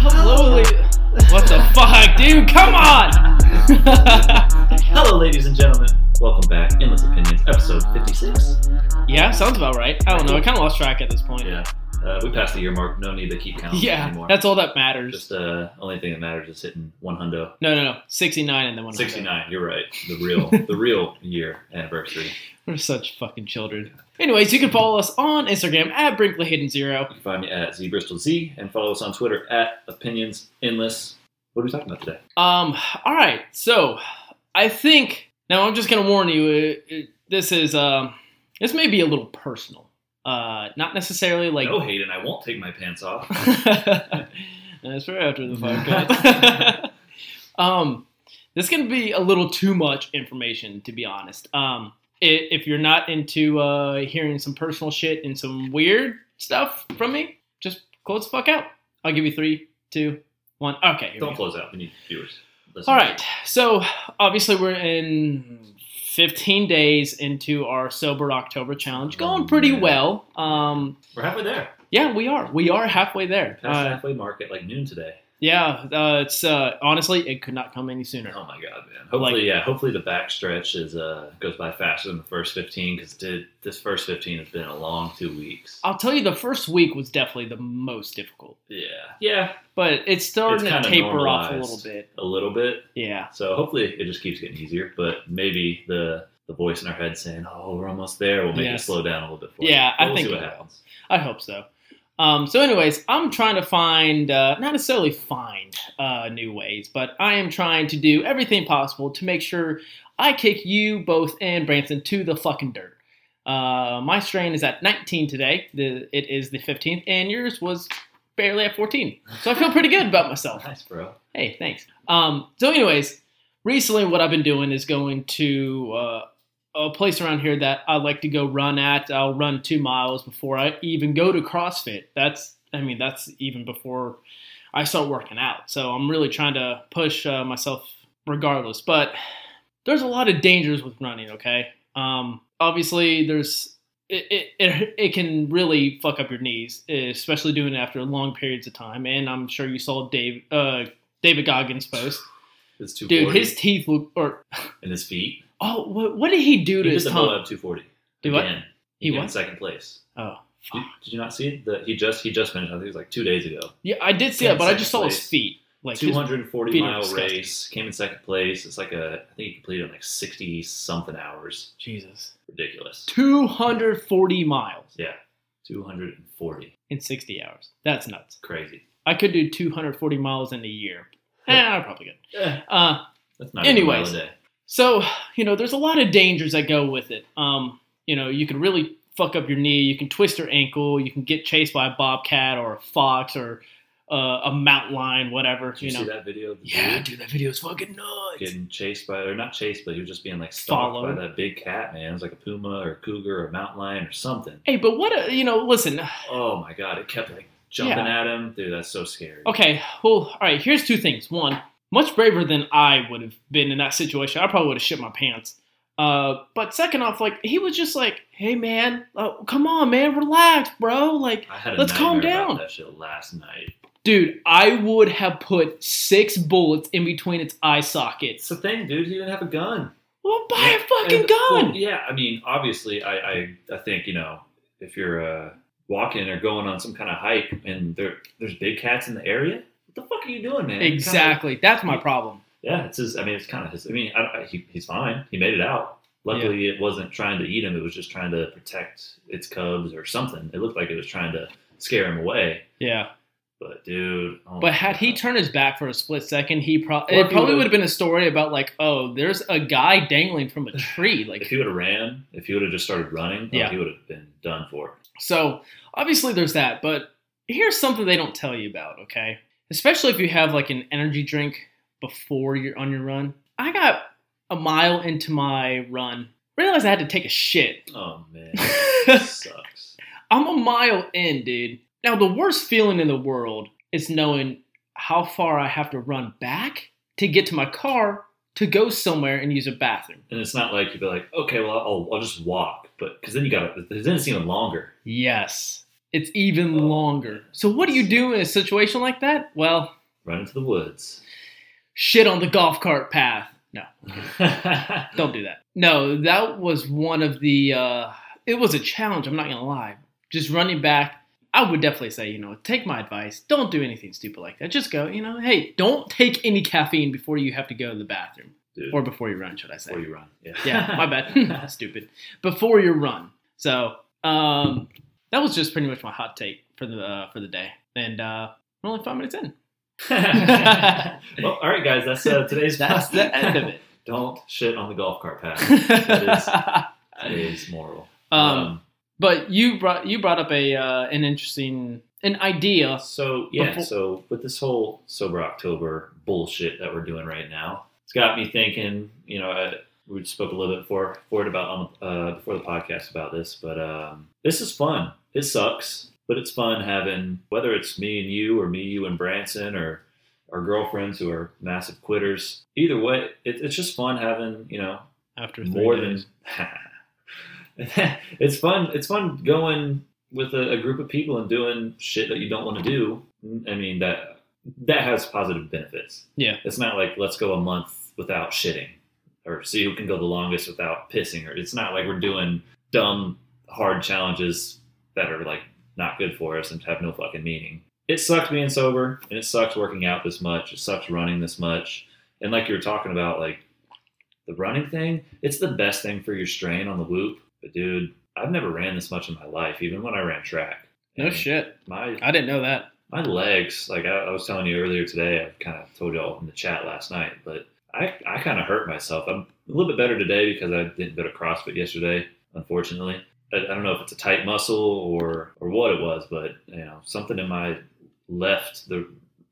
Hello, lady. What the fuck, dude? Come on! Hello, ladies and gentlemen. Welcome back. Endless Opinions, episode 56. yeah, sounds about right. I don't know. I kind of lost track at this point. Yeah. Uh, we passed the year mark. No need to keep counting Yeah, anymore. that's all that matters. Just uh, only thing that matters is hitting one hundo. no, no, no. 69 and then 100. 69. You're right. The real, the real year anniversary. We're such fucking children. Anyways, you can follow us on Instagram at Brinkley Hidden Zero. You can find me at zbristolz and follow us on Twitter at Opinions Endless. What are we talking about today? Um, all right. So, I think now I'm just gonna warn you. It, it, this is um, this may be a little personal. Uh, not necessarily like. no, Hayden, I won't take my pants off. That's for after the podcast. um, this can be a little too much information, to be honest. Um, if you're not into uh, hearing some personal shit and some weird stuff from me, just close the fuck out. I'll give you three, two, one. Okay. here Don't close out. We need viewers. Listeners. All right. So obviously we're in 15 days into our sober October challenge, going pretty well. Um, We're halfway there. yeah, we are. We are halfway there. Past Uh, halfway mark at like noon today. Yeah, uh, it's uh, honestly it could not come any sooner. Oh my god, man! Hopefully, Like- yeah. Hopefully, the back stretch is uh goes by faster than the first fifteen because this first fifteen has been a long two weeks. I'll tell you, the first week was definitely the most difficult, Yeah, yeah, but it's starting It's to taper off a little bit. a little bit. Yeah. So hopefully, it just keeps getting easier. But maybe the the voice in our head saying, "Oh, we're almost there," will make Yes. it slow down a little bit. For Yeah, us. I we'll think see what happens. I hope so. Um, so, anyways, I'm trying to find, uh, not necessarily find uh, new ways, but I am trying to do everything possible to make sure I kick you both and Branson to the fucking dirt. Uh, my strain is at 19 today. The, it is the 15th, and yours was barely at 14. So I feel pretty good about myself. Nice, bro. Hey, thanks. Um, so, anyways, recently what I've been doing is going to uh, a place around here that I like to go run at. I'll run two miles before I even go to CrossFit. That's, I mean, that's even before I start working out. So I'm really trying to push uh, myself regardless. But there's a lot of dangers with running. Okay. Um, obviously, there's it, it, it, it can really fuck up your knees, especially doing it after long periods of time. And I'm sure you saw Dave, uh, David Goggins' post. Dude, his teeth look, or, in his feet. Oh, what, what did he do He to did his the tongue? Moab two forty. Do what? Again. He what? second place. Oh, Did, fuck. did you not see it? The, he just he just finished. I think it was like two days ago. Yeah, I did see Yeah, that, but I just saw second his feet. Like, 240 feet mile race. Came in second place. It's like a I think he completed in like 60 something hours. Jesus. Ridiculous. 240 miles Yeah, 240. in 60 hours. That's nuts. Crazy. I could do 240 miles in a year. Eh, I probably could. Yeah, Uh, that's not Anyways. a mile a day. So, you know, there's a lot of dangers that go with it. Um, you know, you can really fuck up your knee, you can twist your ankle, you can get chased by a bobcat or a fox or uh, a mountain lion, whatever. Did you you, know. see that video? Yeah, dude dude, that video is fucking nuts. Getting chased by, or not chased, but he was just being like stalked Followed. by that big cat, man. It was like a puma or a cougar or a mountain lion or something. Hey, but what a, you know, listen. Oh my god, it kept like jumping at him. Dude, that's so scary. Okay, well, all right, here's two things. One, much braver than I would have been in that situation. I probably would have shit my pants. Uh, but second off, like, he was just like, hey, man, uh, come on, man, relax, bro. Like, I had a Let's calm down. that shit last night. dude, I would have put six bullets in between its eye sockets. It's the thing, dude. He didn't have a gun. Well, buy a fucking And- gun. well, yeah, I mean, obviously, I, I, I think you know, if you're uh, walking or going on some kind of hike and there, there's big cats in the area, the fuck are you doing, man? Kinda- Exactly. That's my problem. yeah, it's his. I mean, it's kind of his. I mean, I, I, he, he's fine. He made it out. Luckily, it wasn't trying to eat him. It was just trying to protect its cubs or something. It looked like it was trying to scare him away. Yeah. But dude, oh But had he turned his back for a split second, he probably it he probably would've- been a story about like, oh, there's a guy dangling from a tree. Like if he would have ran, if he would have just started running, oh, Yeah. he would have been done for. so obviously there's that. But here's something they don't tell you about. Okay, especially if you have like an energy drink before you're on your run. I got a mile into my run, realized I had to take a shit. Oh man, sucks. I'm a mile in, dude. Now, the worst feeling in the world is knowing how far I have to run back to get to my car to go somewhere and use a bathroom. And it's not like you'd be like, okay, well, I'll, I'll just walk, but because then you got to. Then it's even longer. Yes, it's even longer. So what do you do in a situation like that? Well, Run into the woods. shit on the golf cart path. No, don't do that. No, that was one of the. Uh, it was a challenge. I'm not gonna lie. Just running back. I would definitely say, you know, take my advice. Don't do anything stupid like that. Just go, you know, hey, don't take any caffeine before you have to go to the bathroom. Dude, Or before you run, should I say. before you run. Yeah. yeah, my bad. Stupid. Before your run. So um, that was just pretty much my hot take for the uh, for the day, and uh, we're only five minutes in. well, all right, guys. That's uh, today's. That's the end of it. Don't shit on the golf cart path. That is today's moral. um, but you brought you brought up a uh, an interesting an idea. So yeah, Before- so with this whole sober October bullshit that we're doing right now, it's got me thinking. You know, I, we spoke a little bit before for it about on the, uh, before the podcast about this, but um, this is fun. It sucks, but it's fun having whether it's me and you or me, you and Branson or our girlfriends who are massive quitters. Either way, it, it's just fun having you know After more days. than it's fun it's fun going with a, a group of people and doing shit that you don't want to do i mean that that has positive benefits Yeah. it's not like let's go a month without shitting or see who can go the longest without pissing or it's not like we're doing dumb hard challenges that are like not good for us and have no fucking meaning it sucks being sober and it sucks working out this much it sucks running this much and like you were talking about like the running thing, it's the best thing for your strain on the whoop. But dude, I've never ran this much in my life, even when I ran track. No And shit. My I didn't know that. my legs, like I, I was telling you earlier today, I kind of told y'all in the chat last night, but I, I kind of hurt myself. I'm a little bit better today because I didn't go to CrossFit yesterday, unfortunately. I, I don't know if it's a tight muscle or or what it was, but you know something in my left, the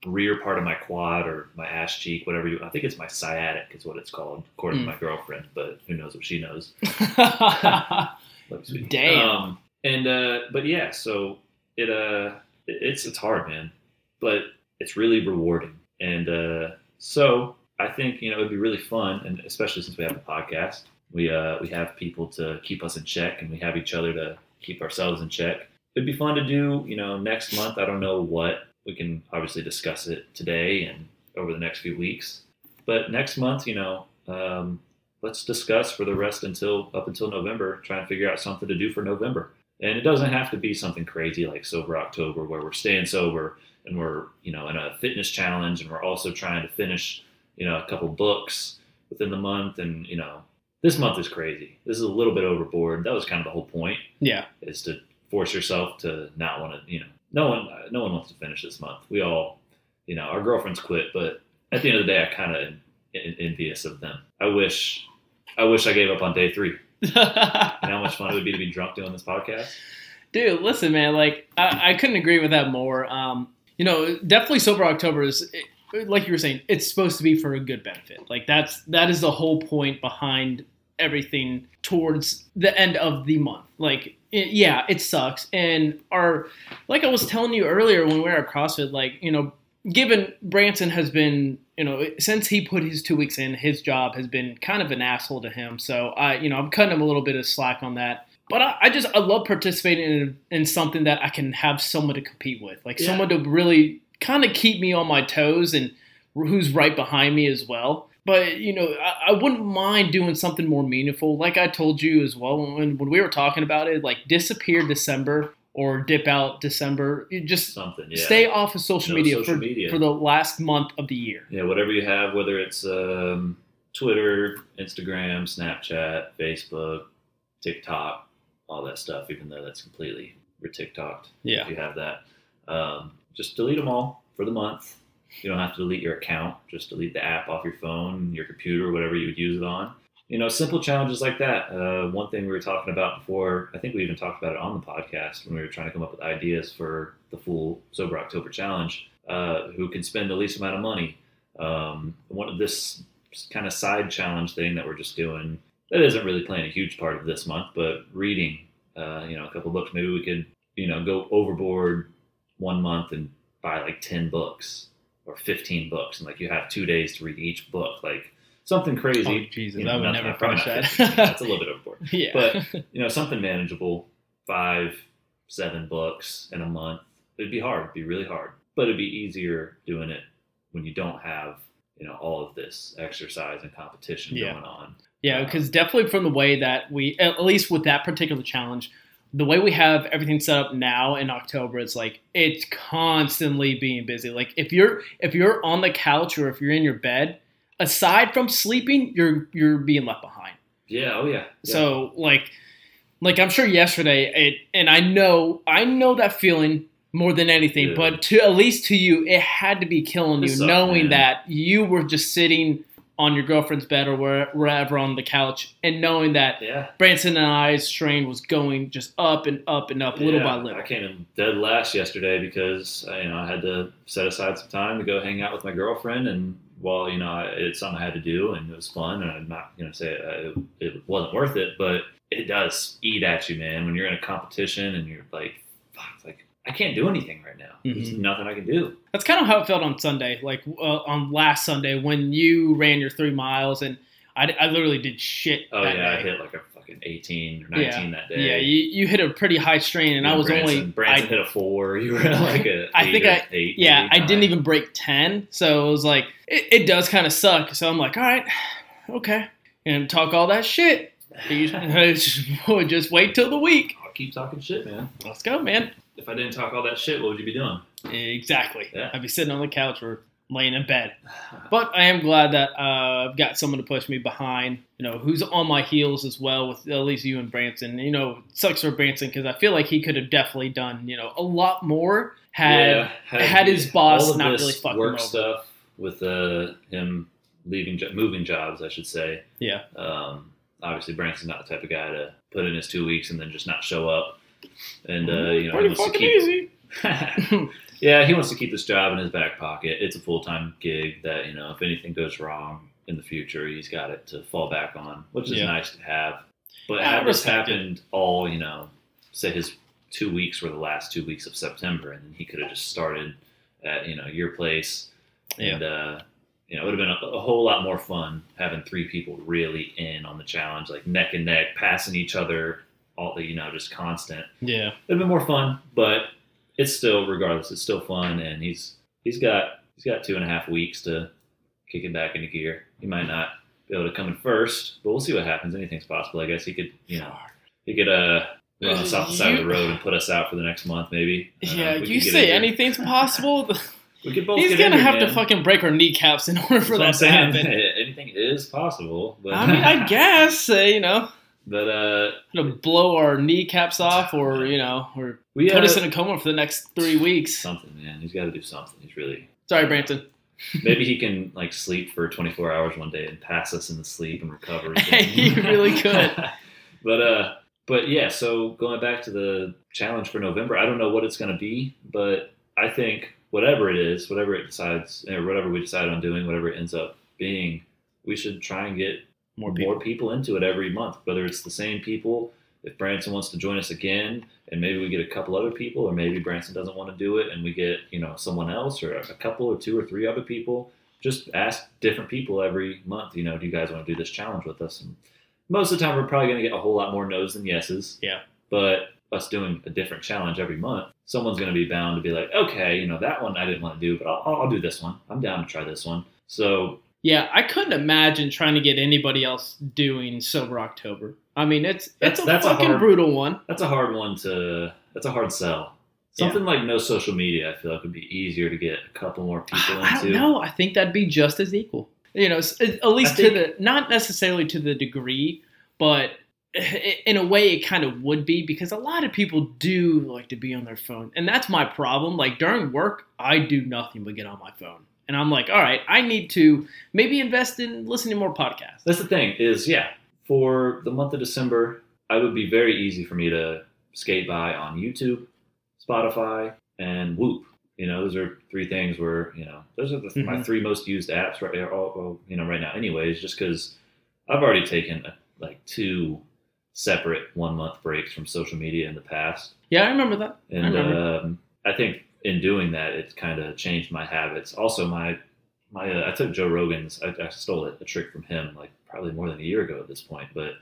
rear part of my quad or my ass cheek, whatever you. I think it's my sciatic is what it's called, according Mm. to my girlfriend. But who knows what she knows? Love you, sweetie. Damn. Um, and uh, but yeah, so it uh, it's it's hard, man, but it's really rewarding. And uh, so I think you know it'd be really fun, and especially since we have a podcast, we uh, we have people to keep us in check, and we have each other to keep ourselves in check. It'd be fun to do, you know, next month. I don't know what we can obviously discuss it today and over the next few weeks, but next month, you know. Um, let's discuss for the rest until up until November, try and figure out something to do for November. And it doesn't have to be something crazy like Sober October where we're staying sober and we're, you know, in a fitness challenge and we're also trying to finish, you know, a couple books within the month and, you know, this month is crazy. This is a little bit overboard. That was kind of the whole point yeah. is to force yourself to not want to, you know, no one no one wants to finish this month. We all, you know, our girlfriends quit, but at the end of the day I kind of envious of them. I wish I wish I gave up on day 3. You know how much fun it would be to be drunk doing this podcast? Dude, listen, man. Like, I, I couldn't agree with that more. Um, you know, definitely sober October is, like you were saying, it's supposed to be for a good benefit. Like that's that is the whole point behind everything towards the end of the month. Like, it, yeah, it sucks. And our, like I was telling you earlier when we were at CrossFit, like you know, given Branson has been, you know, since he put his two weeks in, his job has been kind of an asshole to him. So I, you know, I'm cutting him a little bit of slack on that. But I, I just I love participating in in something that I can have someone to compete with, like Yeah. someone to really kind of keep me on my toes and who's right behind me as well. But you know, I, I wouldn't mind doing something more meaningful. Like I told you as well when when we were talking about it, like disappear December or dip out December. Just Something, yeah. stay off of social, No media, social for, media. for the last month of the year. Yeah, whatever you have, whether it's um, Twitter, Instagram, Snapchat, Facebook, TikTok, all that stuff, even though that's completely TikToked. Yeah. If you have that, um, just delete them all for the month. You don't have to delete your account. Just delete the app off your phone, your computer, whatever you would use it on. You know, simple challenges like that. Uh, one thing we were talking about before, I think we even talked about it on the podcast when we were trying to come up with ideas for the full Sober October challenge. Uh, who can spend the least amount of money? Um, one of this kind of side challenge thing that we're just doing that isn't really playing a huge part of this month, but reading, uh, you know, a couple books. Maybe we could, you know, go overboard one month and buy like ten books or fifteen books, and like you have two days to read each book. Like something crazy. Oh Jesus, you know, I would never finish that. 15. That's a little bit overboard. yeah, But you know, something manageable, five, seven books in a month. It'd be hard. It'd be really hard. But it'd be easier doing it when you don't have you know all of this exercise and competition Yeah. going on. Yeah, because um, definitely from the way that we, at least with that particular challenge, the way we have everything set up now in October, it's like it's constantly being busy. Like if you're if you're on the couch or if you're in your bed, aside from sleeping, you're you're being left behind. Yeah. Oh yeah. yeah. So like like I'm sure yesterday it and I know I know that feeling more than anything, Yeah. but to at least to you, it had to be killing you knowing that you were just sitting on your girlfriend's bed or where, wherever on the couch and knowing that yeah. Branson and I's strain was going just up and up and up little by little. I came in dead last yesterday because you know I had to set aside some time to go hang out with my girlfriend, and while you know it's something I had to do and it was fun, and I'm not going to say it, it wasn't worth it, but it does eat at you, man. When you're in a competition and you're like, fuck, like I can't do anything right now. There's Mhm. nothing I can do. That's kind of how it felt on Sunday, like uh, on last Sunday when you ran your three miles and I, I literally did shit. Oh yeah, I hit like a fucking 18 or 19 that day. Yeah, you, you hit a pretty high strain, and I was Branson, only. Branson I, hit a four. You were like a. I think I- eight. yeah, maybe, I didn't even break ten, so it was like it, it does kind of suck. So I'm like, all right, okay, and talk all that shit. Just, just wait till the week. I'll keep talking shit, man. Let's go, man. If I didn't talk all that shit, what would you be doing? Exactly. Yeah. I'd be sitting on the couch or laying in bed. But I am glad that uh, I've got someone to push me behind, you know, who's on my heels as well with at least you and Branson. You know, sucks for Branson because I feel like he could have definitely done, you know, a lot more had had his boss not really fucked him over. stuff with uh, him leaving, moving jobs, I should say. Yeah. Um, obviously, Branson's not the type of guy to put in his two weeks and then just not show up. And uh, you know, pretty fucking keep. easy. yeah, he wants to keep this job in his back pocket. It's a full time gig that you know, if anything goes wrong in the future, he's got it to fall back on, which is Yeah. nice to have. But Yeah, this it. happened all, you know, say his two weeks were the last two weeks of September, and he could have just started at you know your place, and uh, you know it would have been a, a whole lot more fun having three people really in on the challenge, like neck and neck, passing each other, all the you know just constant Yeah. it'd been more fun, but it's still, regardless, it's still fun. And he's he's got he's got two and a half weeks to kick it back into gear. He might not be able to come in first, but we'll see what happens. Anything's possible. I guess he could, you know, he could uh run us off the side of the road and put us out for the next month, maybe. Yeah, you say anything's possible. We could both He's gonna injured, have to fucking break our kneecaps in order for That's that to happen. Anything is possible, but I mean, I guess uh, you know, but uh, gonna blow our kneecaps off, or you know, or we put uh, us in a coma for the next three weeks. something, man. He's got to do something. He's really Sorry, Branson. Maybe he can like sleep for 24 hours one day and pass us in the sleep and recover. He really could. but uh, but yeah. So going back to the challenge for November, I don't know what it's going to be, but I think whatever it is, whatever it decides, or whatever we decide on doing, whatever it ends up being, we should try and get More more people. people into it every month. Whether it's the same people, if Branson wants to join us again, and maybe we get a couple other people, or maybe Branson doesn't want to do it, and we get you know someone else, or a couple or two or three other people. Just ask different people every month. You know, do you guys want to do this challenge with us? And most of the time, we're probably going to get a whole lot more no's than yeses. Yeah. But us doing a different challenge every month, someone's going to be bound to be like, okay, you know, that one I didn't want to do, but I'll, I'll do this one. I'm down to try this one. So Yeah, I couldn't imagine trying to get anybody else doing sober October. I mean, it's That's- it's a that's a fucking hard- brutal one. That's a hard one to. That's a hard sell. Yeah. Something like no social media, I feel like would be easier to get a couple more people I into. don't know. I think that'd be just as equal. You know, at least I to the not necessarily to the degree, but in a way it kind of would be because a lot of people do like to be on their phone, and that's my problem. Like during work, I do nothing but get on my phone, and I'm like, all right, I need to maybe invest in listening to more podcasts. That's the thing is, yeah, for the month of December, I would be very easy for me to skate by on YouTube, Spotify, and Whoop. You know, those are three things where you know those are the, my Mhm. three most used apps right all, all, you know right now. Anyways, just because I've already taken uh like two separate one month breaks from social media in the past. Yeah, I remember that. I and remember. um, I think in doing that, it kind of changed my habits. Also, my my uh, I took Joe Rogan's. I, I stole it, a trick from him, like probably more than a year ago at this point. But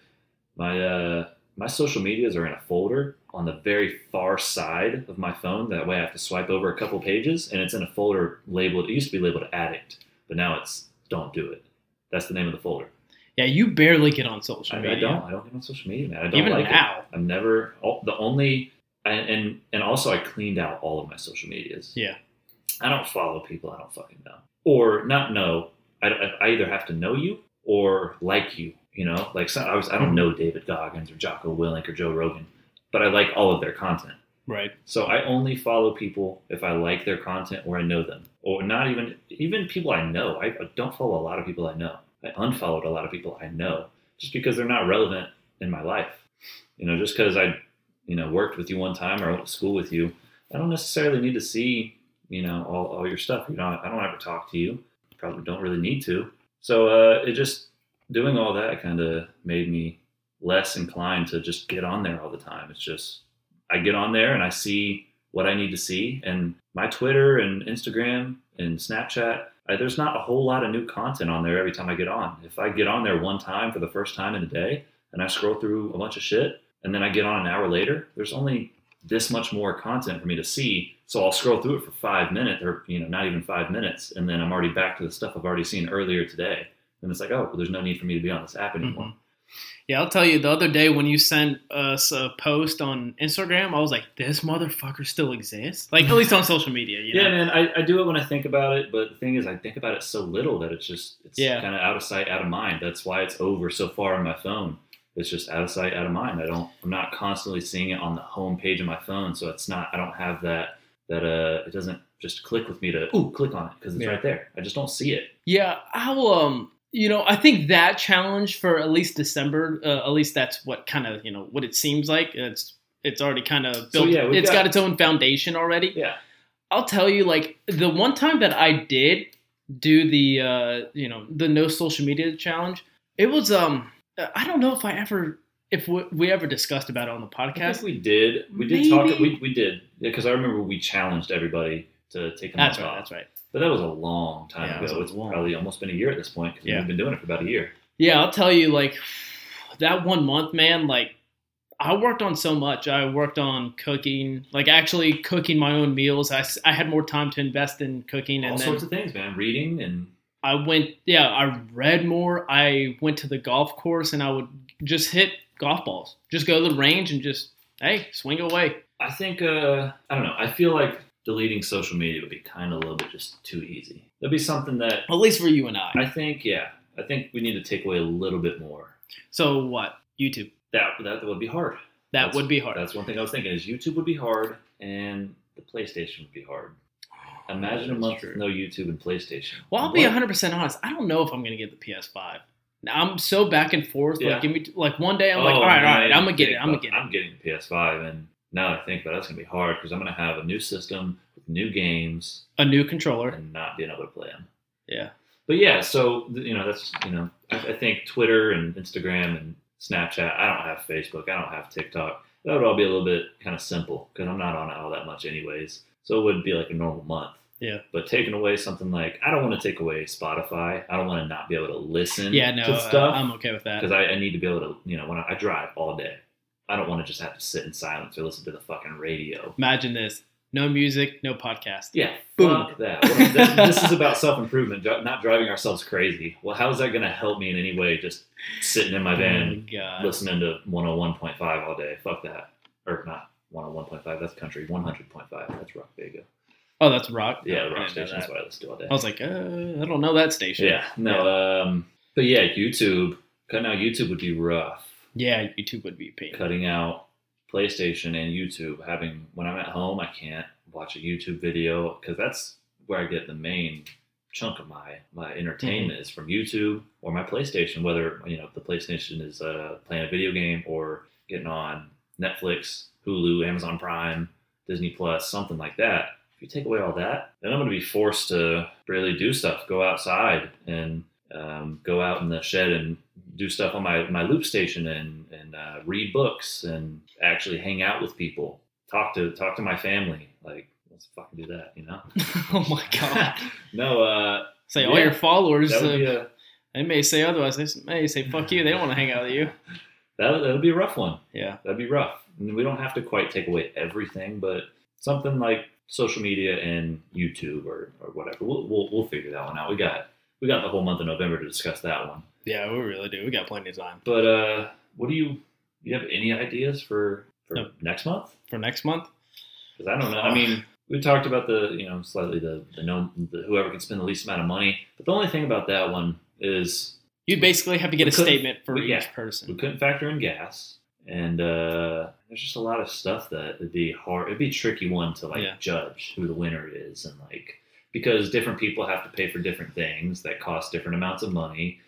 my uh, my social medias are in a folder on the very far side of my phone. That way, I have to swipe over a couple pages, and it's in a folder labeled. It used to be labeled "addict," but now it's "don't do it." That's the name of the folder. Yeah, you barely get on social I, I don't. I don't get on social media, man. I don't Even like it. now. I've never. all- The only and, and and also I cleaned out all of my social medias. Yeah. I don't follow people I don't fucking know, or not know. I, I either have to know you or like you. You know, like I was. I don't mm-hmm. know David Goggins or Jocko Willink or Joe Rogan, but I like all of their content. Right. So I only follow people if I like their content or I know them, or not even even people I know. I don't follow a lot of people I know. I unfollowed a lot of people I know just because they're not relevant in my life. You know, just because I, you know, worked with you one time or went to school with you, I don't necessarily need to see, you know, all, all your stuff. You know, I don't ever talk to you. Probably don't really need to. So uh, it just doing all that kind of made me less inclined to just get on there all the time. It's just I get on there and I see what I need to see, and my Twitter and Instagram and Snapchat. I, there's not a whole lot of new content on there every time I get on. If I get on there one time for the first time in a day and I scroll through a bunch of shit and then I get on an hour later, there's only this much more content for me to see. So I'll scroll through it for five minutes or, you know, not even five minutes. And then I'm already back to the stuff I've already seen earlier today. And it's like, oh, well, there's no need for me to be on this app anymore. Mhm. Yeah, I'll tell you. The other day when you sent us a post on Instagram, I was like, "This motherfucker still exists." Like at least on social media, you know? Yeah, man, I, I do it when I think about it, but the thing is, I think about it so little that it's just it's Yeah. kind of out of sight, out of mind. That's why it's over so far on my phone. It's just out of sight, out of mind. I don't, I'm not constantly seeing it on the home page of my phone, so it's not. I don't have that that uh, it doesn't just click with me to ooh click on it because it's Yeah. right there. I just don't see it. Yeah, I'll um you know, I think that challenge for at least December, uh, at least that's what kind of, you know, what it seems like. It's it's already kind of So, built yeah, It's got, got- its own foundation already. Yeah, I'll tell you like the one time that I did do the uh you know, the no social media challenge, it was um I don't know if I ever if we, we ever discussed about it on the I podcast. think we did. We did talk. Maybe. We we did because I remember we challenged everybody to take a That's month right, off. that's right. But that was a long time Yeah, ago. It's long- probably almost been a year at this point because Yeah. we've been doing it for about a year. Yeah, I'll tell you, like that one month, man. Like I worked on so much. I worked on cooking, like actually cooking my own meals. I, I had more time to invest in cooking, and All sorts of things, man. Reading and I went. Yeah, I read more. I went to the golf course, and I would just hit golf balls. Just go to the range and just hey, swing away. I think uh, I don't know. I feel like deleting social media would be kind of a little bit just too easy. That'd be something that At least for you and I. I think, yeah, I think we need to take away a little bit more. So what? YouTube. That that would be hard. That That's- would be hard. That's one thing I was thinking is YouTube would be hard and the PlayStation would be hard. Imagine a month with no YouTube and PlayStation. Well, I'll be What? 100% honest. I don't know if I'm going to get the PS5. Now, I'm so back and forth. Yeah. Like, give me like one day I'm Oh, like, all right, all right, I'm gonna get it. I'm gonna get it. I'm getting the PS5, and now I think about it, that's gonna be hard because I'm gonna have a new system with new games A new controller. and not being able to play them. Yeah. But yeah, so you know that's you know I, I think Twitter and Instagram and Snapchat. I don't have Facebook. I don't have TikTok. That would all be a little bit kind of simple because I'm not on it all that much anyways. So it would be like a normal month. Yeah. But taking away something like I don't want to take away Spotify. I don't want to not be able to listen. Yeah, no, to uh, I'm okay with that. because I, I need to be able to you know when I, I drive all day. I don't want to just have to sit in silence or listen to the fucking radio. Imagine this: no music, no podcast. Yeah, Boom. fuck that. Am- this, this is about self improvement, not driving ourselves crazy. Well, how is that going to help me in any way? Just sitting in my Oh van, my listening to 101.5 all day. Fuck that. Or not 101.5, that's country. 100.5, that's Rock Vega. Oh, that's rock. Yeah, the rock station. That's that. what I listen to all day. I was like, uh, I don't know that station. yeah, no, um, but yeah, YouTube. Cutting out YouTube would be rough. Yeah, YouTube would be a pain. Cutting out PlayStation and YouTube. Having when I'm at home, I can't watch a YouTube video because that's where I get the main chunk of my my entertainment Mm-hmm. is from YouTube or my PlayStation. Whether you know the PlayStation is uh, playing a video game or getting on Netflix, Hulu, Amazon Prime, Disney Plus, something like that. If you take away all that, then I'm going to be forced to really do stuff, go outside and um, go out in the shed and do stuff on my, my loop station and, and uh, read books and actually hang out with people, talk to talk to my family. Like let's fucking do that, you know? oh my god. no, uh, Say all Yeah. your followers, uh, a they may say otherwise. They may say fuck you. They don't want to hang out with you. that that would be a rough one. Yeah. That'd be rough. And we don't have to quite take away everything, but something like social media and YouTube or, or whatever. We'll, we'll we'll figure that one out. We got we got the whole month of November to discuss that one. Yeah, we really do. We got plenty of time But uh, what do you you have any ideas for for No. next month? for next month. Because I don't know. I mean, we talked about the you know slightly the the no the, whoever can spend the least amount of money. But the only thing about that one is You basically have to get We a statement for we- each yeah. we couldn't factor in gas, and uh, there's just a lot of stuff that it'd be hard. It'd be a tricky one to like Yeah. judge who the winner is, and like because different people have to pay for different things that cost different amounts of money,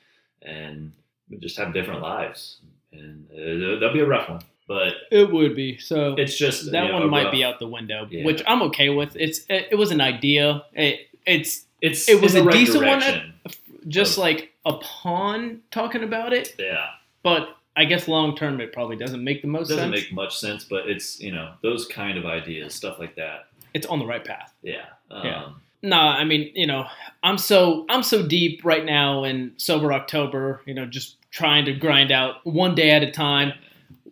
and we just have different lives, and uh, that'll be a rough one. But It would be so. it's just that you know, one might rough- be out the window, Yeah. which I'm okay with. It's it, it was an idea. It, it's It's it was a right decent one direction. just Of- like upon talking about it, yeah. but I guess long term it probably doesn't make the most sense. It doesn't sense. make much sense, but it's you know those kind of ideas, stuff like that. it's on the right path. Yeah. Um, Yeah. No, I mean, you know, I'm so I'm so deep right now in sober October, you know, just trying to grind out one day at a time,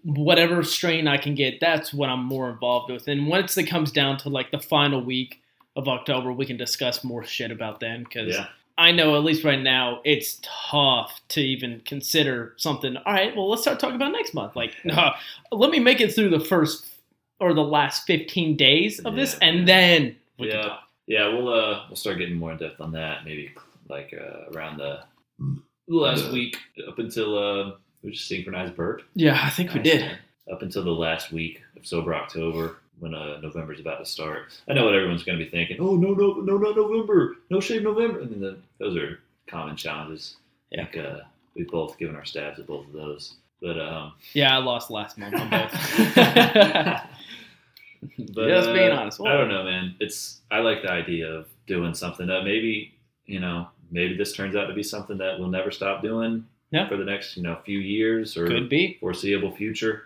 whatever strain I can get. That's what I'm more involved with. And once it comes down to like the final week of October, we can discuss more shit about then because Yeah. I know at least right now it's tough to even consider something. All right, well, let's start talking about next month. Like, no, let me make it through the first or the last 15 days of this, Yeah. and then we Yeah. can talk. Yeah, we'll uh we'll start getting more in depth on that maybe like uh, around the last week up until uh we just synchronized burp. Yeah, I think we did. man. Up until the last week of sober October when uh November's about to start. I know what everyone's going to be thinking. Oh no no no no November. No shave November. And then the, those are common challenges. Yeah. I think uh, we've both given our stabs at both of those. But um Yeah, I lost last month on both. But, Just being uh, honest. I don't know, man. It's I like the idea of doing something that maybe you know maybe this turns out to be something that we'll never stop doing Yeah. for the next you know few years or Could be. foreseeable future.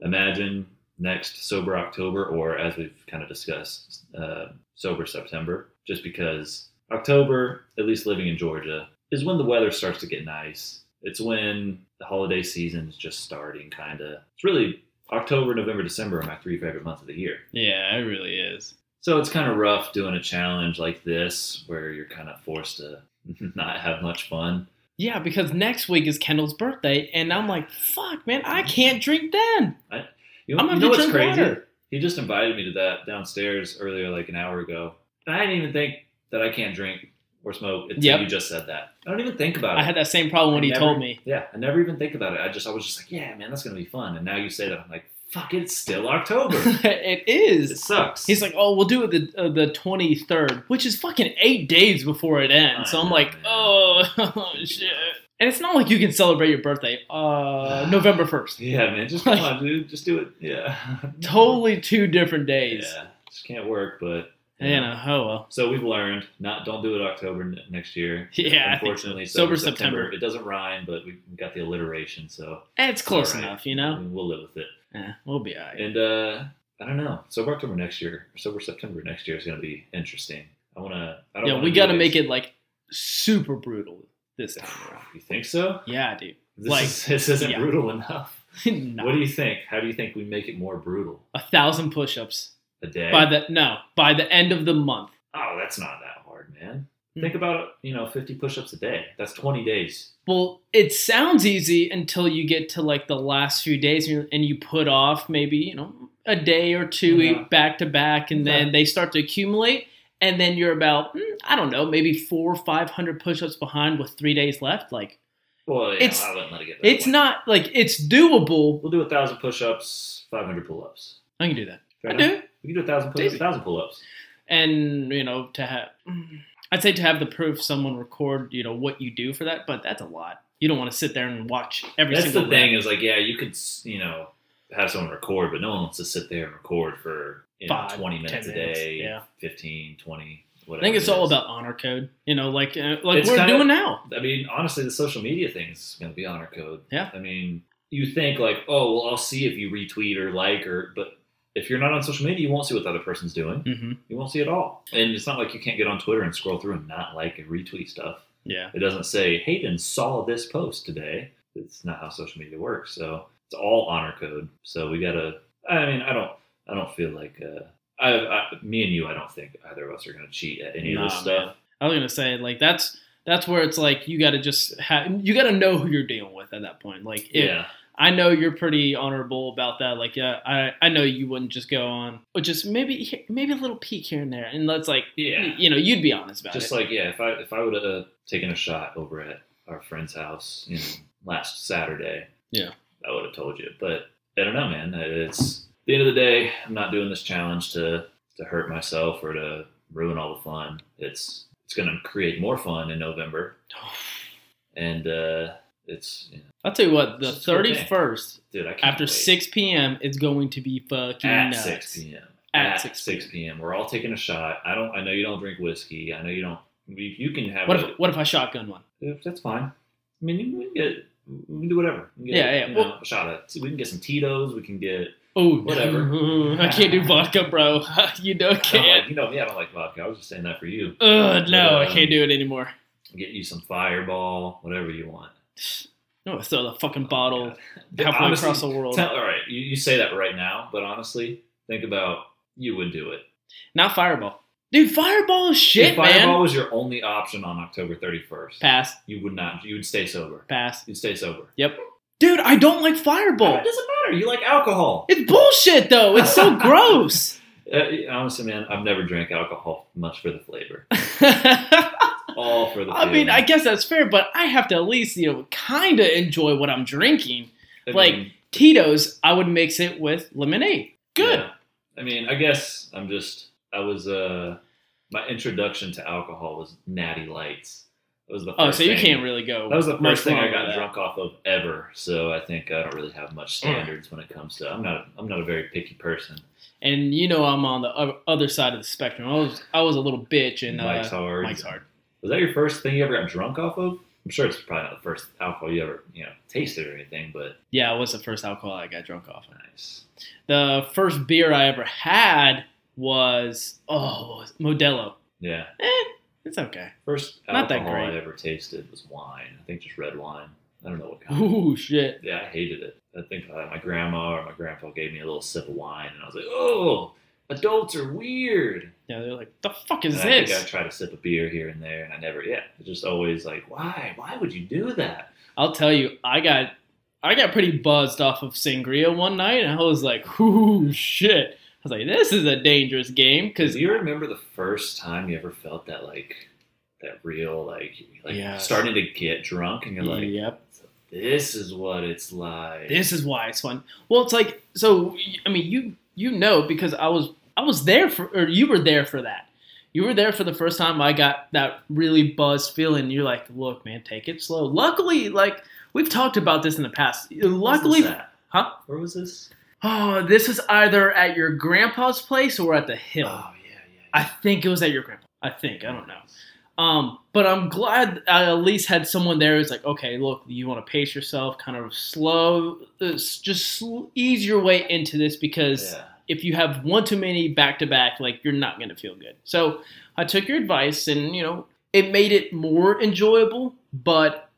Imagine next sober October, or as we've kind of discussed, uh, sober September. Just because October, at least living in Georgia, is when the weather starts to get nice. It's when the holiday season is just starting, kind of. It's really October, November, December are my three favorite months of the year. Yeah, it really is. So it's kind of rough doing a challenge like this where you're kind of forced to not have much fun. Yeah, because next week is Kendall's birthday, and I'm like, fuck, man, I can't drink then. You I'm know, you know what's crazy? water. He just invited me to that downstairs earlier, like an hour ago. And I didn't even think that I can't drink or smoke until Yep. you just said that. I don't even think about it. I had that same problem when I he never- told me. Yeah, I never even think about it. I just, I was just like, yeah, man, that's gonna be fun. And now you say that, I'm like, fuck it, it's still October. It is. It sucks. He's like, oh, we'll do it the uh, the 23rd, which is fucking eight days before it ends. So I I'm like, man. oh, shit. And it's not like you can celebrate your birthday uh, November 1st. yeah, man, just come on, dude, just do it. Yeah, Totally two different days. Yeah, just can't work. But You know, oh well. So we've learned not don't do it October n- next year. Yeah, I think so. unfortunately, Sober September. September. It doesn't rhyme, but we got the alliteration, so Eh, It's close all right. enough, you I know? mean, we'll live with it. Yeah, we'll be alright. And uh, I don't know. Sober October next year, or sober September next year is going to be interesting. I want to. I don't Yeah, we got to make it like super brutal this time around. You think so? Yeah, dude. This, Like, is, this isn't yeah. brutal enough. no. What do you think? How do you think we make it more brutal? a thousand push-ups A day? by the no by the end of the month. oh, that's not that hard, man. Hmm. Think about you know 50 push-ups a day. That's 20 days. Well, it sounds easy until you get to like the last few days and you- put off maybe you know a day or two Yeah. back to back, and then they start to accumulate, and then you're about mm, I don't know maybe four or five hundred push-ups behind with three days left. Like Well, yeah, It's- I wouldn't let it get. it's point. not like it's doable. We'll do a thousand push-ups, 500 pull-ups. I can do that. Fair I enough. do. We can do a thousand pull-ups. A thousand pull-ups. and you know to have i'd say to have the proof someone record you know what you do for that but that's a lot you don't want to sit there and watch every That's the thing rep. is like, yeah, you could you know have someone record, but no one wants to sit there and record for you know, Five, 20 minutes 10 a minutes, day, yeah. 15, 20, i think it's it all about honor code you know like uh, like It's we're kinda- doing now I mean, honestly, the social media thing is going to be honor code. Yeah. I mean, you think like, oh, well, I'll see if you retweet or like or, but if you're not on social media, you won't see what the other person's doing. hmm You won't see it all. And it's not like you can't get on Twitter and scroll through and not like and retweet stuff. Yeah. It doesn't say Hayden saw this post today. It's not how social media works. So it's all honor code. So we gotta. I mean, I don't. I don't feel like. Uh, I, I, me and you. I don't think either of us are gonna cheat at any of this stuff. man. I was gonna say like that's that's where it's like you got to just have you got to know who you're dealing with at that point. Like if, Yeah. I know you're pretty honorable about that. Like yeah, I I know you wouldn't just go on, or just maybe maybe a little peek here and there, and that's like Yeah. you know you'd be honest about Just it. Just like yeah, if I if I would have taken a shot over at our friend's house, you know, last Saturday, Yeah. I would have told you. But I don't know, man. It's the end of the day. I'm not doing this challenge to to hurt myself or to ruin all the fun. It's it's going to create more fun in November, and uh, it's you know, I'll tell you what, the It's a good thing. thirty first dude. After wait. six p.m. it's going to be fucking at nuts. six p.m. At At, 6 6 p.m. We're all taking a shot. I don't. I know you don't drink whiskey. I know you don't. You you can have What a, if what if I shotgun one? That's fine. I mean, you can get, we can do whatever. We can get, Yeah, yeah. you Well- know, a shot at. We can get some Tito's. We can get. Oh, Whatever. I can't do vodka, bro. you know, I don't can't. like, you know me. I don't like vodka. I was just saying that for you. Ugh, no, I um, can't do it anymore. Get you some Fireball, whatever you want. No, throw the fucking bottle Oh God. halfway Honestly, across the world. Tell, all right, you, you say that right now, but honestly, think about you would do it. Not Fireball. Dude, Fireball is shit, if Fireball man. was your only option on October 31st, Pass, you would not. You would stay sober. pass. You'd stay sober. Yep. Dude, I don't like Fireball. it doesn't matter. You like alcohol. It's bullshit, though. It's so gross. Uh, honestly, man, I've never drank alcohol much for the flavor. All for the. I mean. I guess that's fair, but I have to at least, you know, kind of enjoy what I'm drinking. I like, mean, Tito's, I would mix it with lemonade. Good. yeah. I mean, I guess I'm just. I was. uh My introduction to alcohol was Natty Lights. Was the. Oh, so you thing- can't really go. That was the first thing I got drunk off of ever. So I think I don't really have much standards when it comes to. I'm not. I'm not a very picky person. And you know, I'm on the other side of the spectrum. I was, I was a little bitch, and uh, Mike's hard. Mike's hard. Was that your first thing you ever got drunk off of? I'm sure it's probably not the first alcohol you ever you know tasted or anything, but Yeah, it was the first alcohol I got drunk off. of. nice. The first beer I ever had was oh Modelo. Yeah. Eh, it's okay. First Not that alcohol I great. ever tasted was wine. I think just red wine. I don't know what kind. Ooh shit. Yeah, I hated it. I think uh, my grandma or my grandpa gave me a little sip of wine, and I was like, "Oh, adults are weird." Yeah, they're like, the fuck is And I think I this? tried a sip of beer here and there, and I never. Yeah, it's just always like, "Why? Why would you do that?" I'll tell you, I got I got pretty buzzed off of sangria one night, and I was like, ooh shit. I was like, this is a dangerous game because Do you remember the first time you ever felt that like that real like like Yes. starting to get drunk, and you're like, yep. "This is what it's like." This is why it's fun. Well, it's like so. I mean, you you know because I was I was there for or you were there for that. You were there for the first time I got that really buzz feeling. You're like, look, man, take it slow. Luckily, like we've talked about this in the past. Luckily, huh? Where was this? Oh, this is either at your grandpa's place or at the hill. Oh yeah, yeah. I think it was at your grandpa. I think I don't know. Um, but I'm glad I at least had someone there who's like, okay, look, you want to pace yourself, kind of slow, uh, just sl- ease your way into this because yeah. if you have one too many back to back, like you're not going to feel good. So I took your advice, and you know, it made it more enjoyable. But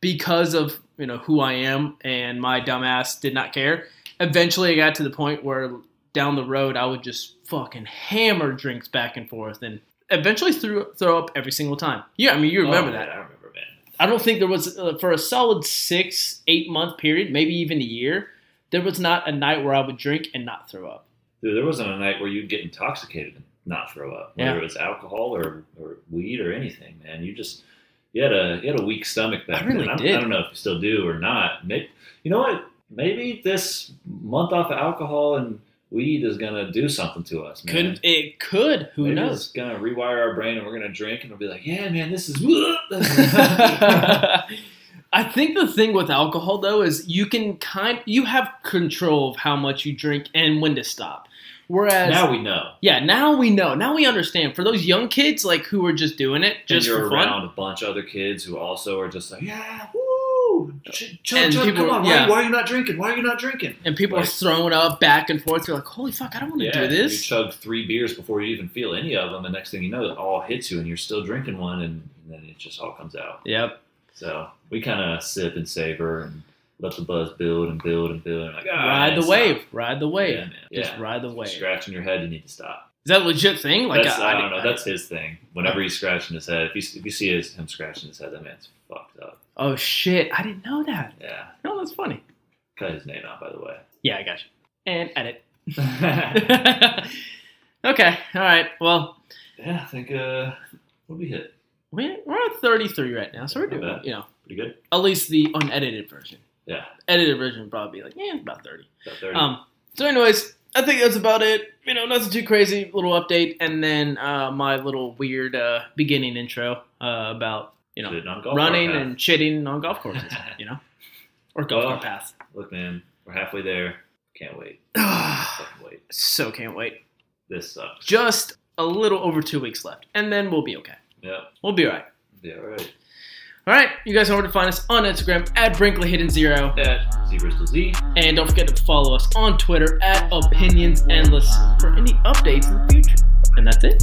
because of you know who I am and my dumbass did not care, eventually I got to the point where down the road I would just fucking hammer drinks back and forth, and eventually threw, throw up every single time. Yeah, I mean you remember Oh, that. I remember, that. I don't think there was uh, for a solid six, eight month period, maybe even a year. There was not a night where I would drink and not throw up. Dude, there wasn't a night where you'd get intoxicated and not throw up, whether Yeah. it was alcohol or, or weed or anything. Man, you just you had a you had a weak stomach back I really then. did. I don't know if you still do or not. Maybe, you know what? Maybe this month off of alcohol and weed is gonna do something to us, man. Could it could? Who Maybe knows? It's gonna rewire our brain, and we're gonna drink, and we'll be like, "Yeah, man, this is." I think the thing with alcohol though is you can kind you have control of how much you drink and when to stop. Whereas now we know. yeah, now we know. Now we understand. For those young kids like who are just doing it And just you're for fun. around a bunch of other kids who also are just like, "Yeah, woo!" Woo, Ch- Chug, And Chug, people- come on, yeah. why, why are you not drinking? Why are you not drinking? And people Like- are throwing up back and forth. You're like, holy fuck, I don't want to Yeah, do this. you chug three beers before you even feel any of them, and next thing you know, it all hits you, and you're still drinking one, and, and then it just all comes out. Yep. So we kind of sip and savor and let the buzz build and build and build. And like, ah, ride the stop. wave. Ride the wave. Yeah, man. Just Yeah. ride the wave. Scratching your head, you need to stop. Is that a legit thing? Like that's, I, don't didn't- know. That's his thing. Whenever he's scratching his head, if you, if you see his, him scratching his head, that man's fucked up. Oh shit! I didn't know that. Yeah. No, that's funny. Cut his name out, by the way. Yeah, I got you. And edit. okay. All right. Well, yeah, I think, uh, what we hit? we- we're at 33 right now, so we're doing, you know, Pretty good? at least the unedited version. Yeah. Edited version would probably be like, yeah, about 30. About 30. Um. So, anyways, I think that's about it. You know, nothing too crazy. Little update, and then uh, my little weird uh, beginning intro uh, about you know Shitting on golf running and shitting on golf courses. you know, or golf Well, cart paths. path. Look, man, we're halfway there. Can't wait. so wait. can't wait. This sucks. Just a little over two weeks left, and then we'll be okay. Yeah. We'll be alright. Yeah, all right. All right, you guys know where to find us on Instagram at Brinkley Hidden Zero, At Z Bristol Z. and don't forget to follow us on Twitter at Opinions Endless for any updates in the future. And that's it.